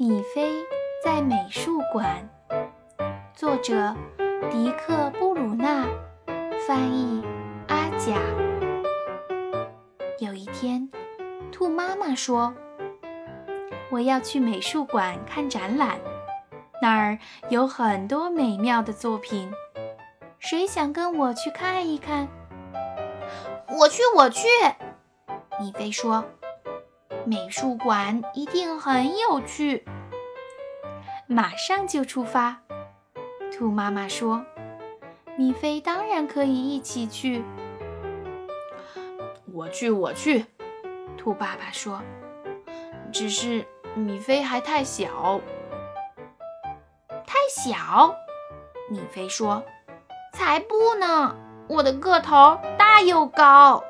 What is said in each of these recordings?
米菲在美术馆，作者迪克·布鲁纳，翻译阿甲。有一天，兔妈妈说：“我要去美术馆看展览，那儿有很多美妙的作品，谁想跟我去看一看？”“我去，我去！”米菲说。美术馆一定很有趣，马上就出发。兔妈妈说：“米菲当然可以一起去。”我去，我去。兔爸爸说：“只是米菲还太小。”太小？米菲说：“才不呢！我的个头大又高。”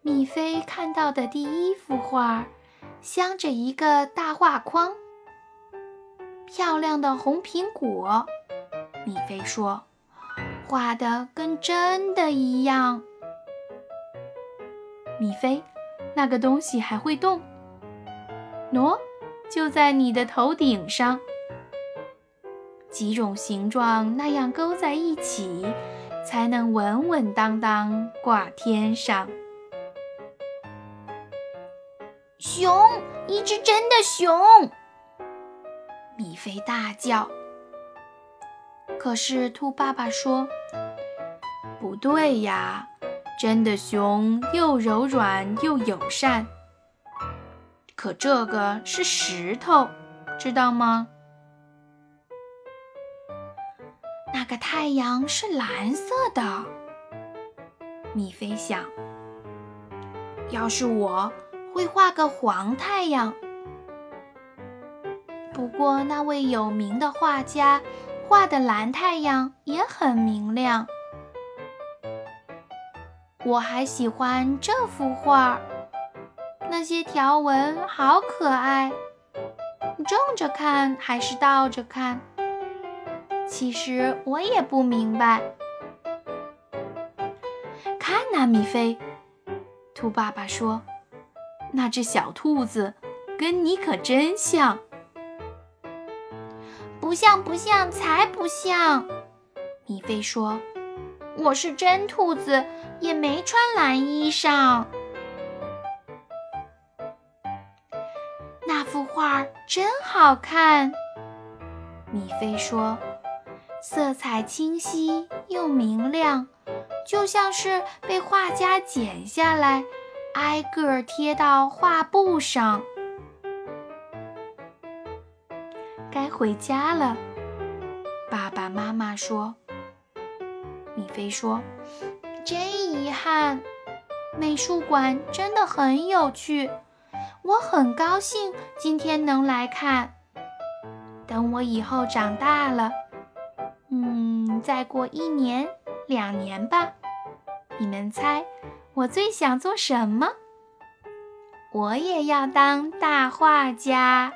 米菲看到的第一幅画，镶着一个大画框，漂亮的红苹果。米菲说：“画的跟真的一样。”米菲，那个东西还会动？喏，就在你的头顶上，几种形状那样勾在一起，才能稳稳当当挂天上。熊，一只真的熊！米菲大叫。可是兔爸爸说：“不对呀，真的熊又柔软又友善。可这个是石头，知道吗？”那个太阳是蓝色的。米菲想：要是我……会画个黄太阳，不过那位有名的画家画的蓝太阳也很明亮。我还喜欢这幅画，那些条纹好可爱，正着看还是倒着看？其实我也不明白。看呐，米菲，兔爸爸说。那只小兔子跟你可真像，不像不像，才不像！米菲说：“我是真兔子，也没穿蓝衣裳。”那幅画真好看，米菲说：“色彩清晰又明亮，就像是被画家剪下来。”挨个贴到画布上。该回家了，爸爸妈妈说。米菲说：“真遗憾，美术馆真的很有趣，我很高兴今天能来看。等我以后长大了，嗯，再过一年、两年吧，你们猜？”我最想做什么？我也要当大画家。